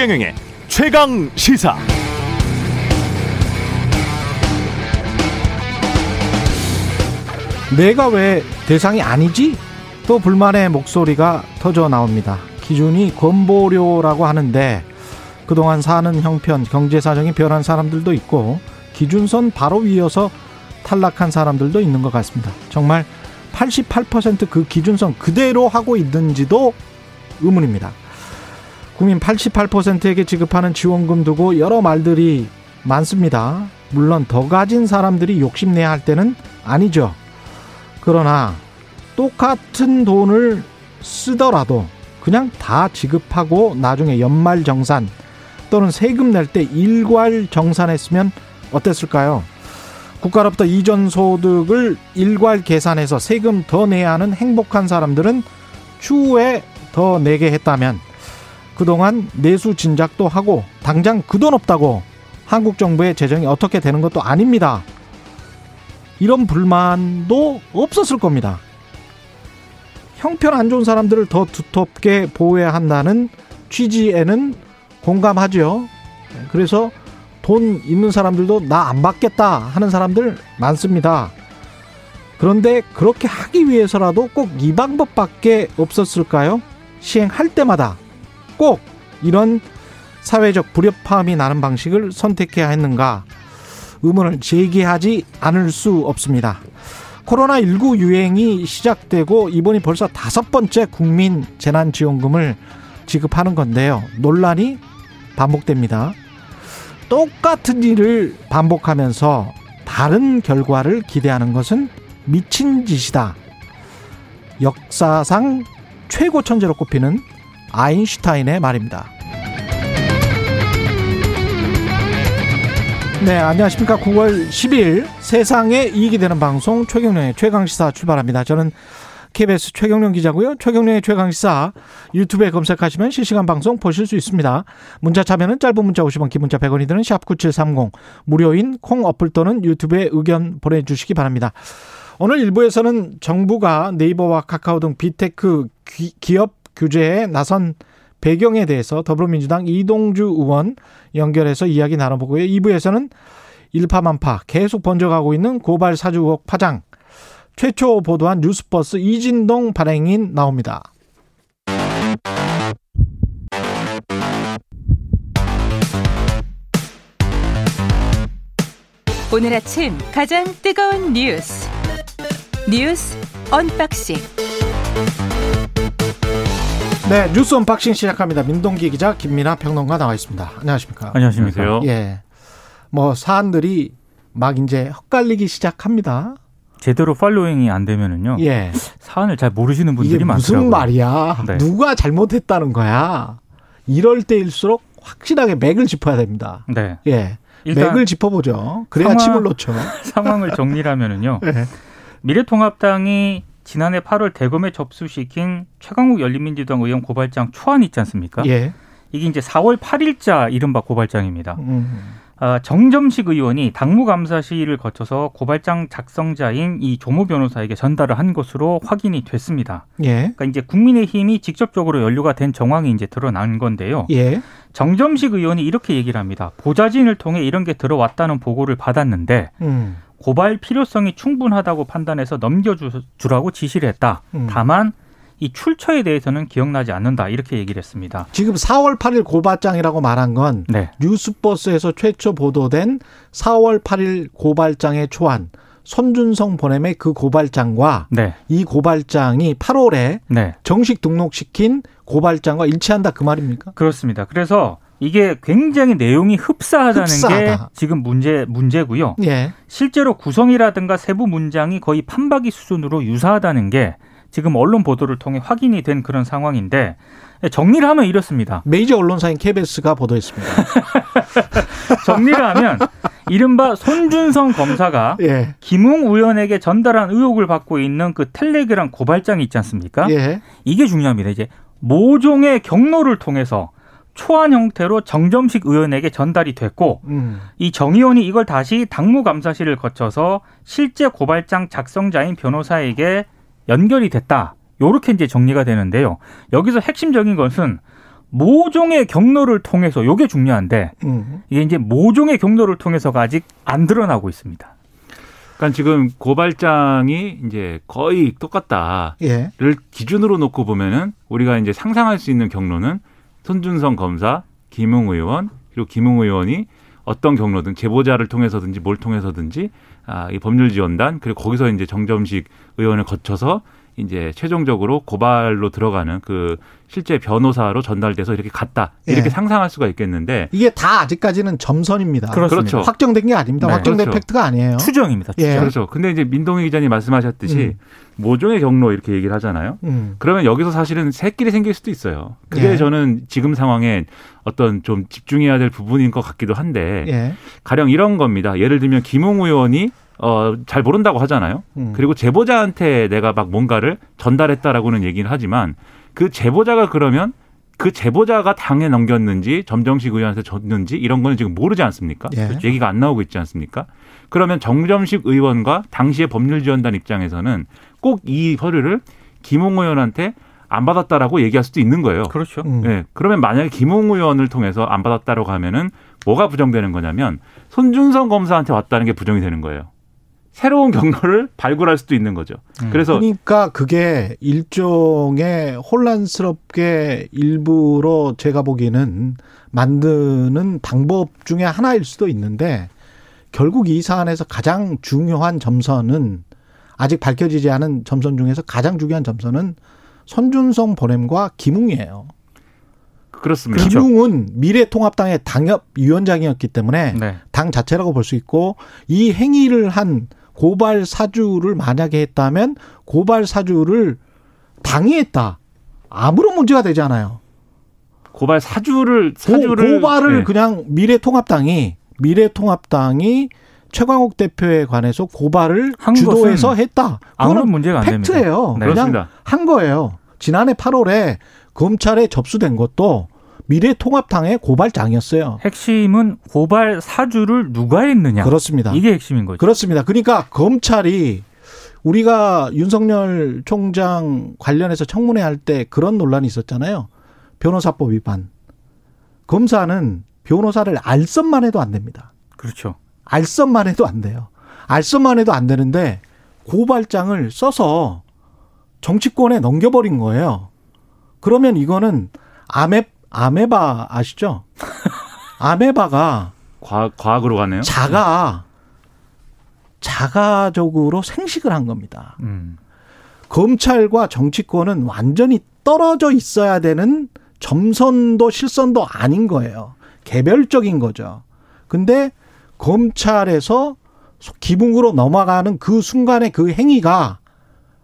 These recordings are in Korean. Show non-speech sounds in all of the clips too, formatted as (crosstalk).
최경영의 최강 시사. 내가 왜 대상이 아니지? 또 불만의 목소리가 터져 나옵니다. 기준이 건보료라고 하는데 그동안 사는 형편, 경제 사정이 변한 사람들도 있고 기준선 바로 위여서 탈락한 사람들도 있는 것 같습니다. 정말 88%그 기준선 그대로 하고 있는지도 의문입니다. 국민 88%에게 지급하는 지원금 두고 여러 말들이 많습니다. 물론 더 가진 사람들이 욕심내야 할 때는 아니죠. 그러나 똑같은 돈을 쓰더라도 그냥 다 지급하고 나중에 연말 정산 또는 세금 낼 때 일괄 정산했으면 어땠을까요? 국가로부터 이전 소득을 일괄 계산해서 세금 더 내야 하는 행복한 사람들은 추후에 더 내게 했다면 그동안 내수 진작도 하고 당장 그 돈 없다고 한국 정부의 재정이 어떻게 되는 것도 아닙니다. 이런 불만도 없었을 겁니다. 형편 안 좋은 사람들을 더 두텁게 보호해야 한다는 취지에는 공감하죠. 그래서 돈 있는 사람들도 나 안 받겠다 하는 사람들 많습니다. 그런데 그렇게 하기 위해서라도 꼭 이 방법밖에 없었을까요? 시행할 때마다 꼭 이런 사회적 불협화음이 나는 방식을 선택해야 했는가 의문을 제기하지 않을 수 없습니다. 코로나19 유행이 시작되고 이번이 벌써 다섯 번째 국민 재난지원금을 지급하는 건데요. 논란이 반복됩니다. 똑같은 일을 반복하면서 다른 결과를 기대하는 것은 미친 짓이다. 역사상 최고 천재로 꼽히는 아인슈타인의 말입니다. 네, 안녕하십니까. 9월 10일 세상에 이익이 되는 방송 최경련의 최강시사 출발합니다. 저는 KBS 최경련 기자고요. 최경련의 최강시사 유튜브에 검색하시면 실시간 방송 보실 수 있습니다. 문자 참여는 짧은 문자 50원, 긴 문자 100원이 드는 샵9730 무료인 콩 어플 또는 유튜브에 의견 보내주시기 바랍니다. 오늘 일부에서는 정부가 네이버와 카카오 등 big tech 기업 규제에 나선 배경에 대해서 더불어민주당 이동주 의원 연결해서 이야기 나눠보고요. 2부에서는 일파만파 계속 번져가고 있는 고발 사주 의혹 파장 최초 보도한 뉴스버스 이진동 발행인 나옵니다. 오늘 아침 가장 뜨거운 뉴스 뉴스 unboxing 네, 뉴스 언박싱 시작합니다. 민동기 기자, 김민아 평론가 나와 있습니다. 안녕하십니까? 안녕하십니까? 예. 뭐 사안들이 막 이제 헛갈리기 시작합니다. 제대로 following이 안 되면은요. 예. 사안을 잘 모르시는 분들이 이게 많더라고요. 무슨 말이야? 네. 누가 잘못했다는 거야? 이럴 때일수록 확실하게 맥을 짚어야 됩니다. 네. 예. 맥을 짚어보죠. 그래야 상황- 침을 놓죠. (laughs) 상황을 정리하면은요. 예. (laughs) 미래통합당이 지난해 8월 대검에 접수시킨 최강욱 열린민주당 의원 고발장 초안 있지 않습니까? 예. 이게 이제 4월 8일자 이른바 고발장입니다. 음. 아, 정점식 의원이 당무감사실을 거쳐서 고발장 작성자인 이 조모 변호사에게 전달을 한 것으로 확인이 됐습니다. 예. 그러니까 이제 국민의힘이 직접적으로 연루가 된 정황이 이제 드러난 건데요. 예. 정점식 의원이 이렇게 얘기를 합니다. 보좌진을 통해 이런 게 들어왔다는 보고를 받았는데 음. 고발 필요성이 충분하다고 판단해서 넘겨주라고 지시를 했다. 음. 다만 이 출처에 대해서는 기억나지 않는다. 이렇게 얘기를 했습니다. 지금 4월 8일 고발장이라고 말한 건 네. 뉴스버스에서 최초 보도된 4월 8일 고발장의 초안 손준성 보냄의 그 고발장과 네. 이 고발장이 8월에 네. 정식 등록시킨 고발장과 일치한다 그 말입니까? 그렇습니다. 그래서 이게 굉장히 내용이 흡사하다는 흡사하다. 게 지금 문제 문제고요. 예. 실제로 구성이라든가 세부 문장이 거의 판박이 수준으로 유사하다는 게 지금 언론 보도를 통해 확인이 된 그런 상황인데 정리를 하면 이렇습니다. 메이저 언론사인 KBS가 보도했습니다. (laughs) 정리를 하면 이른바 손준성 검사가 예. 김웅 의원에게 전달한 의혹을 받고 있는 그 텔레그램 고발장이 있지 않습니까? 예. 이게 중요합니다. 이제 모종의 경로를 통해서 초안 형태로 정점식 의원에게 전달이 됐고 음. 이정 의원이 이걸 다시 당무 감사실을 거쳐서 실제 고발장 작성자인 변호사에게 연결이 됐다. 요렇게 이제 정리가 되는데요. 여기서 핵심적인 것은 모종의 경로를 통해서 요게 중요한데 음. 이게 이제 모종의 경로를 통해서가 아직 안 드러나고 있습니다. 그러니까 지금 고발장이 이제 거의 똑같다를 예. 기준으로 놓고 보면은 우리가 이제 상상할 수 있는 경로는 손준성 검사, 김웅 의원 그리고 김웅 의원이 어떤 경로든 제보자를 통해서든지 뭘 통해서든지 아, 이 법률 지원단 그리고 거기서 이제 정점식 의원을 거쳐서 이제 최종적으로 고발로 들어가는 그 실제 변호사로 전달돼서 이렇게 갔다 이렇게 예. 상상할 수가 있겠는데 이게 다 아직까지는 점선입니다. 그렇습니다. 그렇죠. 확정된 게 아닙니다. 네. 확정된 그렇죠. 팩트가 아니에요. 추정입니다. 예. 추정. 그렇죠. 근데 이제 민동희 기자님 말씀하셨듯이 음. 모종의 경로 이렇게 얘기를 하잖아요. 음. 그러면 여기서 사실은 새끼리 생길 수도 있어요. 그게 예. 저는 지금 상황에 어떤 좀 집중해야 될 부분인 것 같기도 한데 예. 가령 이런 겁니다. 예를 들면 김웅 의원이 어, 잘 모른다고 하잖아요. 음. 그리고 제보자한테 내가 막 뭔가를 전달했다라고는 얘기를 하지만 그 제보자가 그러면 그 제보자가 당에 넘겼는지 점정식 의원한테 줬는지 이런 거는 지금 모르지 않습니까? 예. 얘기가 안 나오고 있지 않습니까? 그러면 정점식 의원과 당시의 법률지원단 입장에서는 꼭 이 서류를 김웅 의원한테 안 받았다라고 얘기할 수도 있는 거예요. 그렇죠. 음. 네. 그러면 만약에 김웅 의원을 통해서 안 받았다라고 하면은 뭐가 부정되는 거냐면 손준성 검사한테 왔다는 게 부정이 되는 거예요. 새로운 경로를 발굴할 수도 있는 거죠. 음. 그래서 그러니까 그게 일종의 혼란스럽게 일부러 제가 보기에는 만드는 방법 중에 하나일 수도 있는데 결국 이 사안에서 가장 중요한 점선은 아직 밝혀지지 않은 점선 중에서 가장 중요한 점선은 손준성 보냄과 김웅이에요. 그렇습니다. 김웅은 미래통합당의 당협 위원장이었기 때문에 네. 당 자체라고 볼 수 있고 이 행위를 한 고발 사주를 만약에 했다면 고발 사주를 당이 했다. 아무런 문제가 되지 않아요. 고발 사주를 고, 사주를 고 발을 네. 그냥 미래통합당이 미래통합당이 최광욱 대표에 관해서 고발을 한 주도해서 했다. 아무런 문제가 안 됩니다. 팩트예요. 네. 그냥 그렇습니다. 한 거예요. 지난해 8월에 검찰에 접수된 것도 미래통합당의 고발장이었어요. 핵심은 고발 사주를 누가 했느냐. 그렇습니다. 이게 핵심인 거죠. 그렇습니다. 그러니까 검찰이 우리가 윤석열 총장 관련해서 청문회 할 때 그런 논란이 있었잖아요. 변호사법 위반. 검사는 변호사를 알선만 해도 안 됩니다. 그렇죠. 알선만 해도 안 돼요. 알선만 해도 안 되는데 고발장을 써서 정치권에 넘겨버린 거예요. 그러면 이거는 아메 아메바 아시죠? (laughs) 아메바가 과학, 과학으로 가네요. 자가 자가적으로 생식을 한 겁니다. 음. 검찰과 정치권은 완전히 떨어져 있어야 되는 점선도 실선도 아닌 거예요. 개별적인 거죠. 근데 검찰에서 기붕으로 넘어가는 그 순간의 그 행위가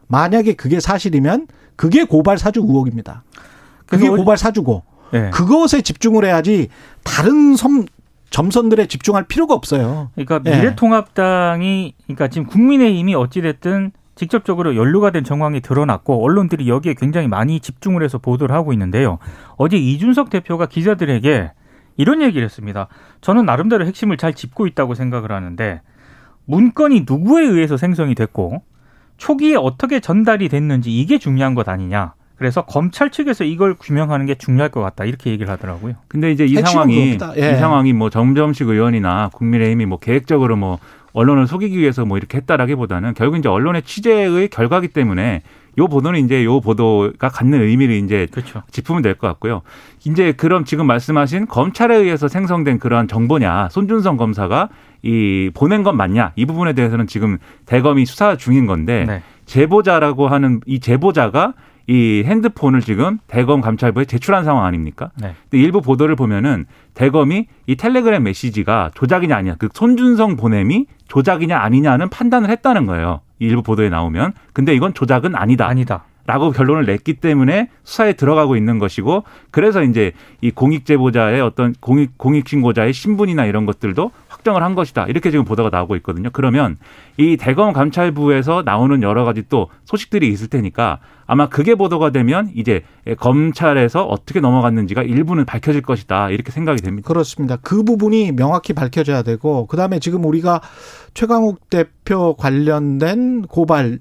만약에 그게 사실이면 그게 고발 사주 의혹입니다. 그게 고발 사주고 네. 그것에 집중을 해야지 다른 섬 점선들에 집중할 필요가 없어요. 그러니까 예. 미래통합당이 그러니까 지금 국민의힘이 어찌 됐든 직접적으로 연루가 된 정황이 드러났고 언론들이 여기에 굉장히 많이 집중을 해서 보도를 하고 있는데요. 어제 이준석 대표가 기자들에게 이런 얘기를 했습니다. 저는 나름대로 핵심을 잘 짚고 있다고 생각을 하는데 문건이 누구에 의해서 생성이 됐고 초기에 어떻게 전달이 됐는지 이게 중요한 것 아니냐. 그래서 검찰 측에서 이걸 규명하는 게 중요할 것 같다. 이렇게 얘기를 하더라고요. 근데 이제 이 상황이. 예. 이 상황이 뭐 정점식 의원이나 국민의힘이 뭐 계획적으로 뭐 언론을 속이기 위해서 뭐 이렇게 했다라기보다는 결국 이제 언론의 취재의 결과기 때문에 요 보도는 이제 요 보도가 갖는 의미를 이제 그렇죠. 짚으면 될 것 같고요. 이제 그럼 지금 말씀하신 검찰에 의해서 생성된 그러한 정보냐, 손준성 검사가 이 보낸 건 맞냐 이 부분에 대해서는 지금 대검이 수사 중인 건데 네. 제보자라고 하는 이 제보자가 이 핸드폰을 지금 대검 감찰부에 제출한 상황 아닙니까? 네. 근데 일부 보도를 보면은 대검이 이 텔레그램 메시지가 조작이냐 아니냐, 그 손준성 보냄이 조작이냐 아니냐는 판단을 했다는 거예요. 이 일부 보도에 나오면. 근데 이건 조작은 아니다. 아니다. 라고 결론을 냈기 때문에 수사에 들어가고 있는 것이고 그래서 이제 이 공익 제보자의 어떤 공익 공익 신고자의 신분이나 이런 것들도 확정을 한 것이다 이렇게 지금 보도가 나오고 있거든요. 그러면 이 대검 감찰부에서 나오는 여러 가지 또 소식들이 있을 테니까 아마 그게 보도가 되면 이제 검찰에서 어떻게 넘어갔는지가 일부는 밝혀질 것이다 이렇게 생각이 됩니다. 그렇습니다. 그 부분이 명확히 밝혀져야 되고 그다음에 지금 우리가 최강욱 대표 관련된 고발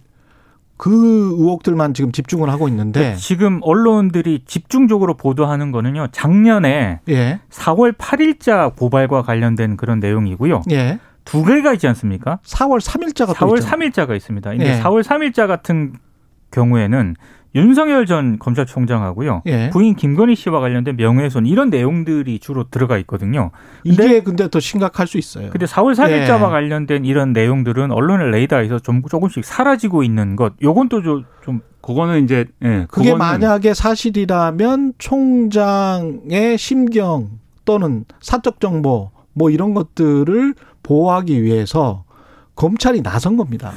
그 의혹들만 지금 집중을 하고 있는데 지금 언론들이 집중적으로 보도하는 거는요. 작년에 예. 4월 8일자 고발과 관련된 그런 내용이고요. 예. 두 개가 있지 않습니까? 4월 3일자가 4월 3일자가 있습니다. 근데 예. 4월 3일자 같은 경우에는 윤석열 전 검찰총장하고요. 예. 부인 김건희 씨와 관련된 명예훼손 이런 내용들이 주로 들어가 있거든요. 근데 이게 근데 더 심각할 수 있어요. 근데 4월 3일자와 예. 관련된 이런 내용들은 언론의 레이더에서 좀 조금씩 사라지고 있는 것. 요건 또좀 그거는 이제 예, 그게 그거는 만약에 사실이라면 총장의 심경 또는 사적 정보 뭐 이런 것들을 보호하기 위해서 검찰이 나선 겁니다.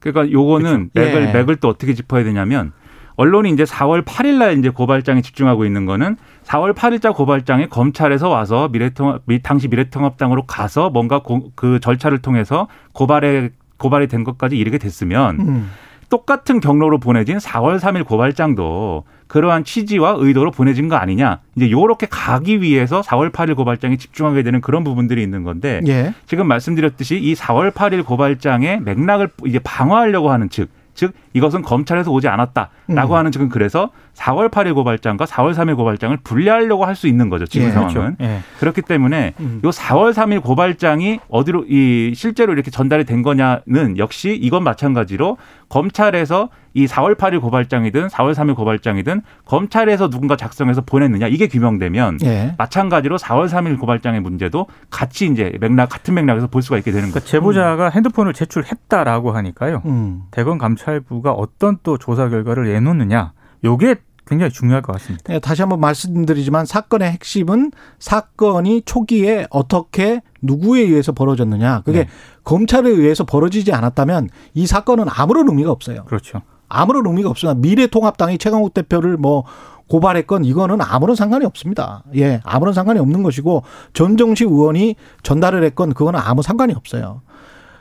그러니까 요거는 그렇죠. 맥을 예. 맥을 또 어떻게 짚어야 되냐면 언론이 이제 4월 8일 날 이제 고발장에 집중하고 있는 거는 4월 8일자 고발장에 검찰에서 와서 미래통합 미- 당시 미래통합당으로 가서 뭔가 고- 그 절차를 통해서 고발에 고발이 된 것까지 이르게 됐으면 음. 똑같은 경로로 보내진 4월 3일 고발장도 그러한 취지와 의도로 보내진 거 아니냐. 이제 요렇게 가기 위해서 4월 8일 고발장에 집중하게 되는 그런 부분들이 있는 건데 예. 지금 말씀드렸듯이 이 4월 8일 고발장의 맥락을 이제 방어하려고 하는 측, 즉 이것은 검찰에서 오지 않았다라고 음. 하는 측은 그래서 4월 8일 고발장과 4월 3일 고발장을 분리하려고 할 수 있는 거죠 지금 예, 상황은 예. 그렇기 때문에 음. 요 4월 3일 고발장이 어디로 이 실제로 이렇게 전달이 된 거냐는 역시 이건 마찬가지로 검찰에서 이 4월 8일 고발장이든 4월 3일 고발장이든 검찰에서 누군가 작성해서 보냈느냐 이게 규명되면 예. 마찬가지로 4월 3일 고발장의 문제도 같이 이제 맥락 같은 맥락에서 볼 수가 있게 되는 그러니까 거죠. 제보자가 핸드폰을 제출했다라고 하니까요. 음. 대검 감찰부가 어떤 또 조사 결과를 내놓느냐. 요게 굉장히 중요할 것 같습니다. 예, 다시 한번 말씀드리지만 사건의 핵심은 사건이 초기에 어떻게 누구에 의해서 벌어졌느냐. 그게 네. 검찰에 의해서 벌어지지 않았다면 이 사건은 아무런 의미가 없어요. 그렇죠. 아무런 의미가 없습니다. 미래통합당이 최강욱 대표를 뭐 고발했건 이거는 아무런 상관이 없습니다. 예, 아무런 상관이 없는 것이고 전정식 의원이 전달을 했건 그거는 아무 상관이 없어요.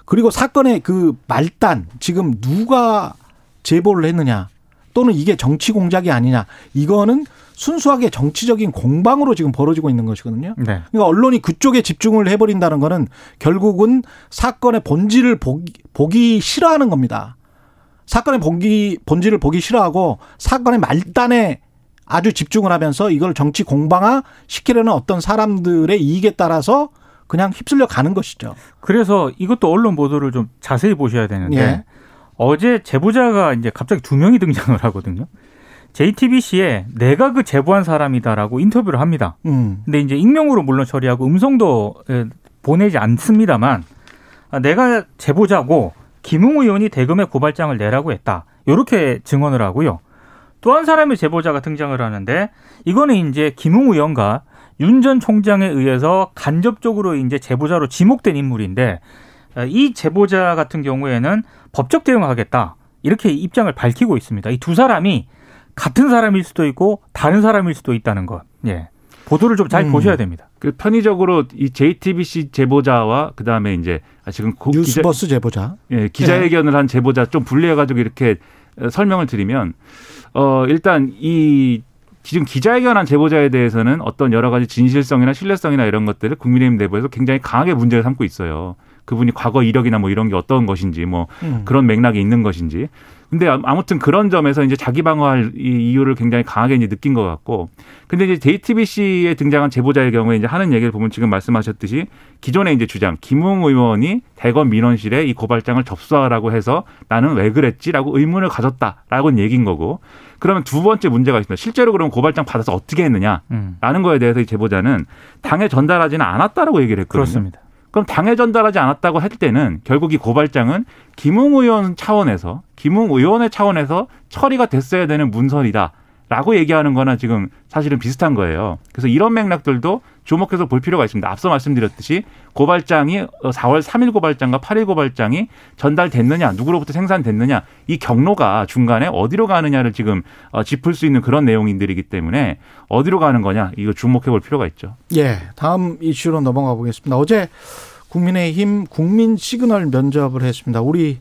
그리고 사건의 그 말단 지금 누가 제보를 했느냐 또는 이게 정치 공작이 아니냐 이거는 순수하게 정치적인 공방으로 지금 벌어지고 있는 것이거든요. 네. 그러니까 언론이 그쪽에 집중을 해버린다는 거는 결국은 사건의 본질을 보기, 보기 싫어하는 겁니다. 사건의 본기, 본질을 보기 싫어하고 사건의 말단에 아주 집중을 하면서 이걸 정치 공방화 시키려는 어떤 사람들의 이익에 따라서 그냥 휩쓸려 가는 것이죠. 그래서 이것도 언론 보도를 좀 자세히 보셔야 되는데 예. 어제 제보자가 이제 갑자기 두 명이 등장을 하거든요. JTBC에 내가 그 제보한 사람이다라고 인터뷰를 합니다. 음. 근데 이제 익명으로 물론 처리하고 음성도 예, 보내지 않습니다만 아, 내가 제보자고 김웅 의원이 대검에 고발장을 내라고 했다. 이렇게 증언을 하고요. 또 한 사람의 제보자가 등장을 하는데 이거는 이제 김웅 의원과 윤 전 총장에 의해서 간접적으로 이제 제보자로 지목된 인물인데 아, 이 제보자 같은 경우에는 법적 대응하겠다. 이렇게 입장을 밝히고 있습니다. 이 두 사람이 같은 사람일 수도 있고 다른 사람일 수도 있다는 것. 예. 보도를 좀잘 음. 보셔야 됩니다. 그 편의적으로 이 JTBC 제보자와 그 다음에 이제 아, 지금 고- 기자, 뉴스버스 제보자. 예, 기자회견을 한 제보자 좀 분리해가지고 이렇게 어, 설명을 드리면 어 일단 이 지금 기자회견한 제보자에 대해서는 어떤 여러 가지 진실성이나 신뢰성이나 이런 것들을 국민의힘 내부에서 굉장히 강하게 문제를 삼고 있어요. 그분이 과거 이력이나 뭐 이런 게 어떤 것인지 뭐 음. 그런 맥락이 있는 것인지. 근데 아무튼 그런 점에서 이제 자기 방어할 이 이유를 굉장히 강하게 이제 느낀 것 같고. 근데 이제 JTBC에 등장한 제보자의 경우에 이제 하는 얘기를 보면 지금 말씀하셨듯이 기존의 이제 주장 김웅 의원이 대검 민원실에 이 고발장을 접수하라고 해서 나는 왜 그랬지라고 의문을 가졌다라고는 얘기인 거고. 그러면 두 번째 문제가 있습니다. 실제로 그럼 고발장 받아서 어떻게 했느냐? 음. 라는 거에 대해서 이 제보자는 당에 전달하지는 않았다라고 얘기를 했거든요. 그렇습니다. 그럼 당에 전달하지 않았다고 할 때는 결국 이 고발장은 김웅 의원 차원에서 김웅 의원의 차원에서 처리가 됐어야 되는 문서이다. 라고 얘기하는 거나 지금 사실은 비슷한 거예요. 그래서 이런 맥락들도 주목해서 볼 필요가 있습니다. 앞서 말씀드렸듯이 고발장이 4월 3일 고발장과 8일 고발장이 전달됐느냐, 누구로부터 생산됐느냐, 이 경로가 중간에 어디로 가느냐를 지금 어, 짚을 수 있는 그런 내용들이기 때문에 어디로 가는 거냐, 이거 주목해 볼 필요가 있죠. 예, 다음 이슈로 넘어가 보겠습니다. 어제 국민의힘 국민 시그널 면접을 했습니다. 우리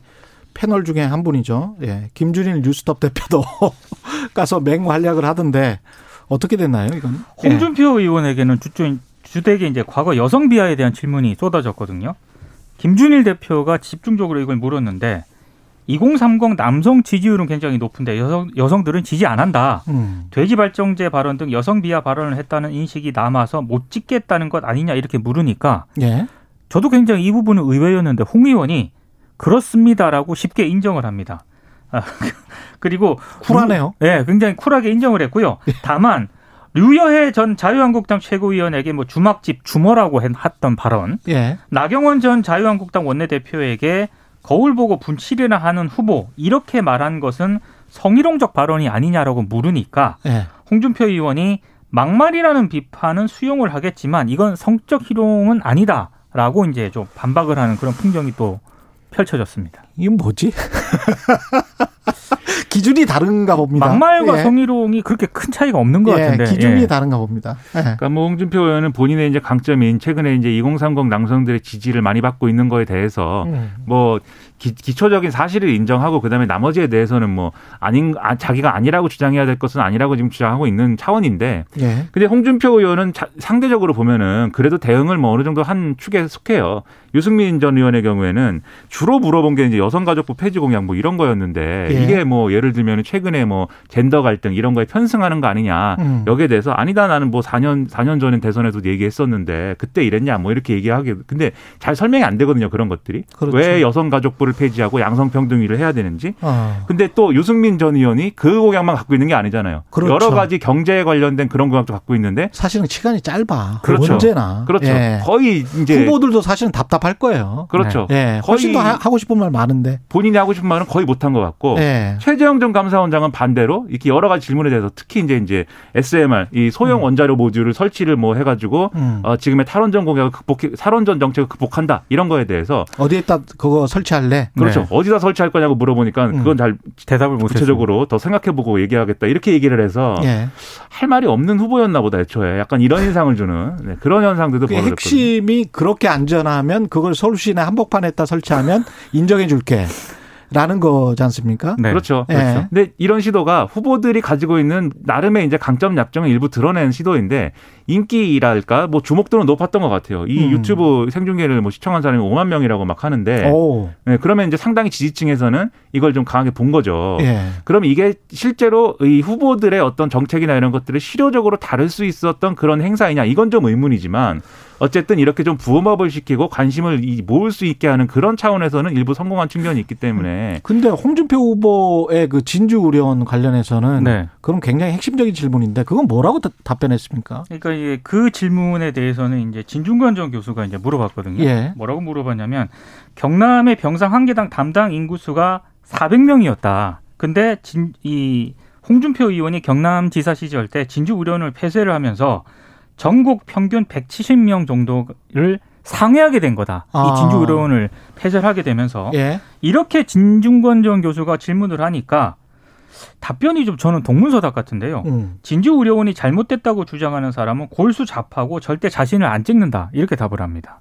패널 중에 한 분이죠. 예, 김준일 뉴스톱 대표도 (laughs) 가서 맹활약을 하던데 어떻게 됐나요, 이건? 예. 홍준표 의원에게는 주중 주되게 이제 과거 여성 비하에 대한 질문이 쏟아졌거든요. 김준일 대표가 집중적으로 이걸 물었는데 2030 남성 지지율은 굉장히 높은데 여성 여성들은 지지 안 한다. 음. 돼지 발정제 발언 등 여성 비하 발언을 했다는 인식이 남아서 못 찍겠다는 것 아니냐 이렇게 물으니까 예. 저도 굉장히 이 부분은 의외였는데 홍 의원이 그렇습니다라고 쉽게 인정을 합니다. 아, (laughs) 그리고 쿨하네요. 예, 네, 굉장히 쿨하게 인정을 했고요. 다만 류여해 전 자유한국당 최고위원에게 뭐 주막집 주머라고 했던 발언, 예. 나경원 전 자유한국당 원내대표에게 거울 보고 분칠이나 하는 후보 이렇게 말한 것은 성희롱적 발언이 아니냐라고 물으니까 예. 홍준표 의원이 막말이라는 비판은 수용을 하겠지만 이건 성적 희롱은 아니다라고 이제 좀 반박을 하는 그런 풍경이 또 펼쳐졌습니다. 이건 뭐지? (laughs) (laughs) 기준이 다른가 봅니다. 막말과 예. 성희롱이 그렇게 큰 차이가 없는 것 예, 같은데 기준이 예. 다른가 봅니다. 예. 그러니까 뭐 홍준표 의원은 본인의 이제 강점인 최근에 이제 2030 남성들의 지지를 많이 받고 있는 거에 대해서 음. 뭐 기, 기초적인 사실을 인정하고 그다음에 나머지에 대해서는 뭐 아닌 아, 자기가 아니라고 주장해야 될 것은 아니라고 지금 주장하고 있는 차원인데 예. 근데 홍준표 의원은 자, 상대적으로 보면은 그래도 대응을 뭐 어느 정도 한 축에 속해요. 유승민 전 의원의 경우에는 주로 물어본 게 이제 여성가족부 폐지 공약 뭐 이런 거였는데 예. 이게 뭐 예를 들면 최근에 뭐 젠더 갈등 이런 거에 편승하는 거 아니냐 음. 여기에 대해서 아니다 나는 뭐 4년 4년 전에 대선에도 얘기했었는데 그때 이랬냐 뭐 이렇게 얘기하게 근데 잘 설명이 안 되거든요 그런 것들이 그렇죠. 왜 여성가족부를 폐지하고 양성평등위를 해야 되는지 어. 근데 또 유승민 전 의원이 그 공약만 갖고 있는 게 아니잖아요. 그렇죠. 여러 가지 경제에 관련된 그런 공약도 갖고 있는데 사실은 시간이 짧아. 그렇죠. 언제나. 그렇죠. 예. 거의 이제 후보들도 사실은 답답할 거예요. 그렇죠. 예. 훨씬 더 거의 하- 하고 싶은 말 많은데. 본인이 하고 싶은 말은 거의 못한 것 같고 예. 최재형 전 감사원장은 반대로 이렇게 여러 가지 질문에 대해서 특히 이제 이제 SMR 이 소형 원자료 모듈을 설치를 뭐 해가지고 음. 어, 지금의 탈원전 공약을 극복 탈원전 정책을 극복한다 이런 거에 대해서 어디에다 그거 설치할래? 그렇죠 네. 어디다 설치할 거냐고 물어보니까 음. 그건 잘 대답을 못. 구체적으로 더 생각해보고 얘기하겠다 이렇게 얘기를 해서 예. 할 말이 없는 후보였나 보다 애초에 약간 이런 인상을 주는 네, 그런 현상들도 그 벌어졌거든요. 핵심이 그렇게 안전하면 그걸 서울시내 한복판에다 설치하면 인정해 줄게. 라는 거지 않습니까? 네. 그렇죠. 예. 그렇죠. 근데 이런 시도가 후보들이 가지고 있는 나름의 이제 강점 약점을 일부 드러낸 시도인데 인기랄까 뭐 주목도는 높았던 것 같아요. 이 음. 유튜브 생중계를 뭐 시청한 사람이 5만 명이라고 막 하는데 오. 네, 그러면 이제 상당히 지지층에서는 이걸 좀 강하게 본 거죠. 예. 그럼 이게 실제로 이 후보들의 어떤 정책이나 이런 것들을 실효적으로 다룰 수 있었던 그런 행사이냐 이건 좀 의문이지만 어쨌든 이렇게 좀 부음업을 시키고 관심을 이- 모을 수 있게 하는 그런 차원에서는 일부 성공한 측면이 있기 때문에 근데 홍준표 후보의 그 진주 우려원 관련해서는 네. 그럼 굉장히 핵심적인 질문인데 그건 뭐라고 다- 답변했습니까? 그러니까 이게 그 질문에 대해서는 이제 진중권 전 교수가 이제 물어봤거든요. 예. 뭐라고 물어봤냐면 경남의 병상 한 개당 담당 인구수가 400명이었다. 근데 진, 이 홍준표 의원이 경남지사 시절 때 진주 의료원을 폐쇄를 하면서 전국 평균 170명 정도를 상회하게 된 거다. 아. 이 진주 의료원을 폐쇄를 하게 되면서 예. 이렇게 진중권 전 교수가 질문을 하니까 답변이 좀 저는 동문서답 같은데요. 음. 진주 의료원이 잘못됐다고 주장하는 사람은 골수 잡하고 절대 자신을 안 찍는다 이렇게 답을 합니다.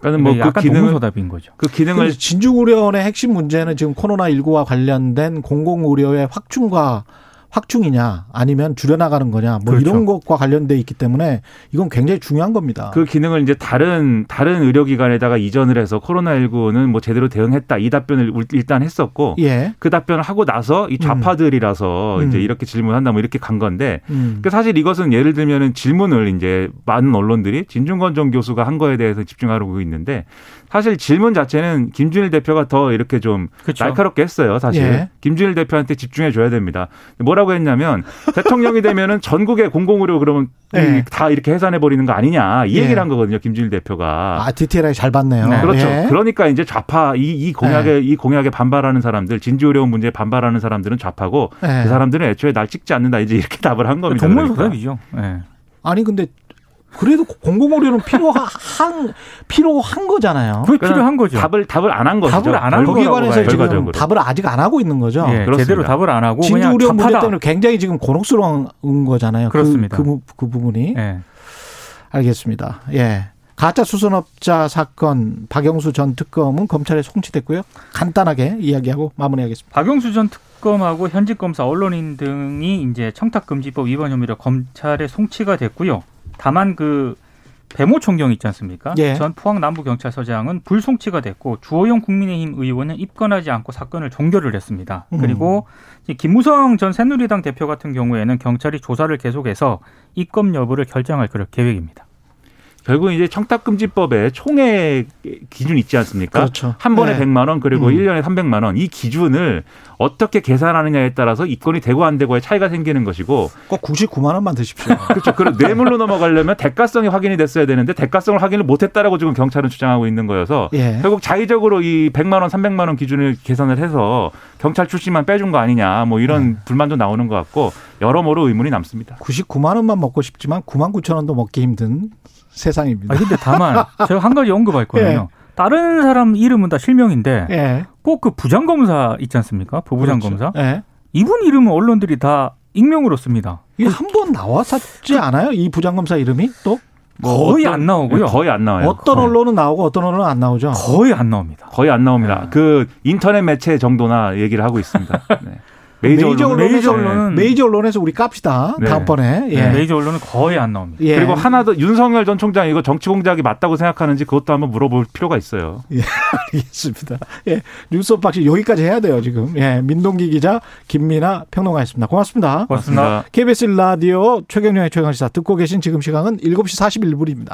그러니까 뭐 뭐그 약간 기능을 동문서답인 거죠. 그 기능을 근데 진주 우려원의 핵심 문제는 지금 코로나 19와 관련된 공공 의료의 확충과 확충이냐 아니면 줄여나가는 거냐 뭐 그렇죠. 이런 것과 관련돼 있기 때문에 이건 굉장히 중요한 겁니다. 그 기능을 이제 다른 다른 의료기관에다가 이전을 해서 코로나19는 뭐 제대로 대응했다 이 답변을 울- 일단 했었고 예. 그 답변을 하고 나서 이 좌파들이라서 음. 이제 이렇게 질문한다 뭐 이렇게 간 건데 음. 그 사실 이것은 예를 들면은 질문을 이제 많은 언론들이 진중권 전 교수가 한 거에 대해서 집중하고 있는데 사실 질문 자체는 김준일 대표가 더 이렇게 좀 그렇죠. 날카롭게 했어요. 사실 예. 김준일 대표한테 집중해 줘야 됩니다. 뭐라 고 했냐면 대통령이 되면은 전국의 공공의료 그러면 예. 다 이렇게 해산해 버리는 거 아니냐 이 예. 얘기를 한 거거든요. 김준일 대표가. 아 디테일하게 잘 봤네요. 네. 그렇죠. 예. 그러니까 이제 좌파 이, 이 공약에 이 공약에 반발하는 사람들 진주의료원 문제에 반발하는 사람들은 좌파고 예. 그 사람들은 애초에 날 찍지 않는다 이제 이렇게 (laughs) 답을 한 겁니다. 그러니까. 동문서답이죠. 예. 아니 근데 그래도 공공 의료는 필요한 (laughs) 필요한 거잖아요. 그게 그러니까 필요한 거죠. 답을 답을 안 한 거죠. 답을 안한 거기에 거라고 관해서. 지금 결과적으로. 답을 아직 안 하고 있는 거죠. 예, 그렇습니다. 제대로 답을 안 하고 진주 우려 문제. 때문에 굉장히 지금 곤혹스러운 거잖아요. 그- 그렇습니다. 그, 부- 그 부분이. 예. 알겠습니다. 예. 가짜 수선업자 사건 박영수 전 특검은 검찰에 송치됐고요. 간단하게 이야기하고 마무리하겠습니다. 박영수 전 특검하고 현직 검사, 언론인 등이 이제 청탁금지법 위반 혐의로 검찰에 송치가 됐고요. 다만 그 배모 총경 있지 않습니까? 예. 전 포항 남부 경찰서장은 불송치가 됐고 주호영 국민의힘 의원은 입건하지 않고 사건을 종결을 했습니다. 음. 그리고 김무성 전 새누리당 대표 같은 경우에는 경찰이 조사를 계속해서 입건 여부를 결정할 그럴 계획입니다. 결국 이제 청탁금지법에 총액 기준 있지 않습니까? 그렇죠. 한 번에 네. 100만 원 그리고 음. 일 1년에 300만 원이 기준을 어떻게 계산하느냐에 따라서 입건이 되고 안 되고의 차이가 생기는 것이고 꼭 99만 원만 드십시오. (laughs) 그렇죠. 그럼 뇌물로 넘어가려면 대가성이 확인이 됐어야 되는데 대가성을 확인을 못 했다라고 지금 경찰은 주장하고 있는 거여서 예. 결국 자의적으로 이 100만 원, 300만 원 기준을 계산을 해서 경찰 출신만 빼준 거 아니냐 뭐 이런 네. 불만도 나오는 것 같고 여러모로 의문이 남습니다. 99만 원만 먹고 싶지만 9만 9천 원도 먹기 힘든 세상입니다. 아 근데 다만 (laughs) 제가 한 가지 언급할거든요. 다른 사람 이름은 다 실명인데 예. 꼭그 부장검사 있지 않습니까? 부부장 그렇죠. 검사. 예. 이분 이름은 언론들이 다 익명으로 씁니다. 이게 한 번 나왔었지 않아요? 이 부장검사 이름이 또 거의 어떤- 안 나오고요. 거의 안 나와요. 어떤 언론은 나오고 어떤 언론은 안 나오죠. 거의 안 나옵니다. 거의 안 나옵니다. 그 인터넷 매체 정도나 얘기를 하고 있습니다. 네. (laughs) 메이저, 메이저 언론은 메이저 언론에서 언론은 메이저 언론에서 우리 깝시다. 네. 다음번에. 예. 메이저 언론은 거의 안 나옵니다. 예. 그리고 하나 더 윤석열 전 총장 이거 정치 공작이 맞다고 생각하는지 그것도 한번 물어볼 필요가 있어요. (laughs) 알겠습니다. 예. 뉴스 unboxing 여기까지 해야 돼요, 지금. 예. 민동기 기자, 김민아 평론가였습니다. 고맙습니다. 고맙습니다. KBS 라디오 최경영의 최강시사 듣고 계신 지금 시간은 7시 41분입니다.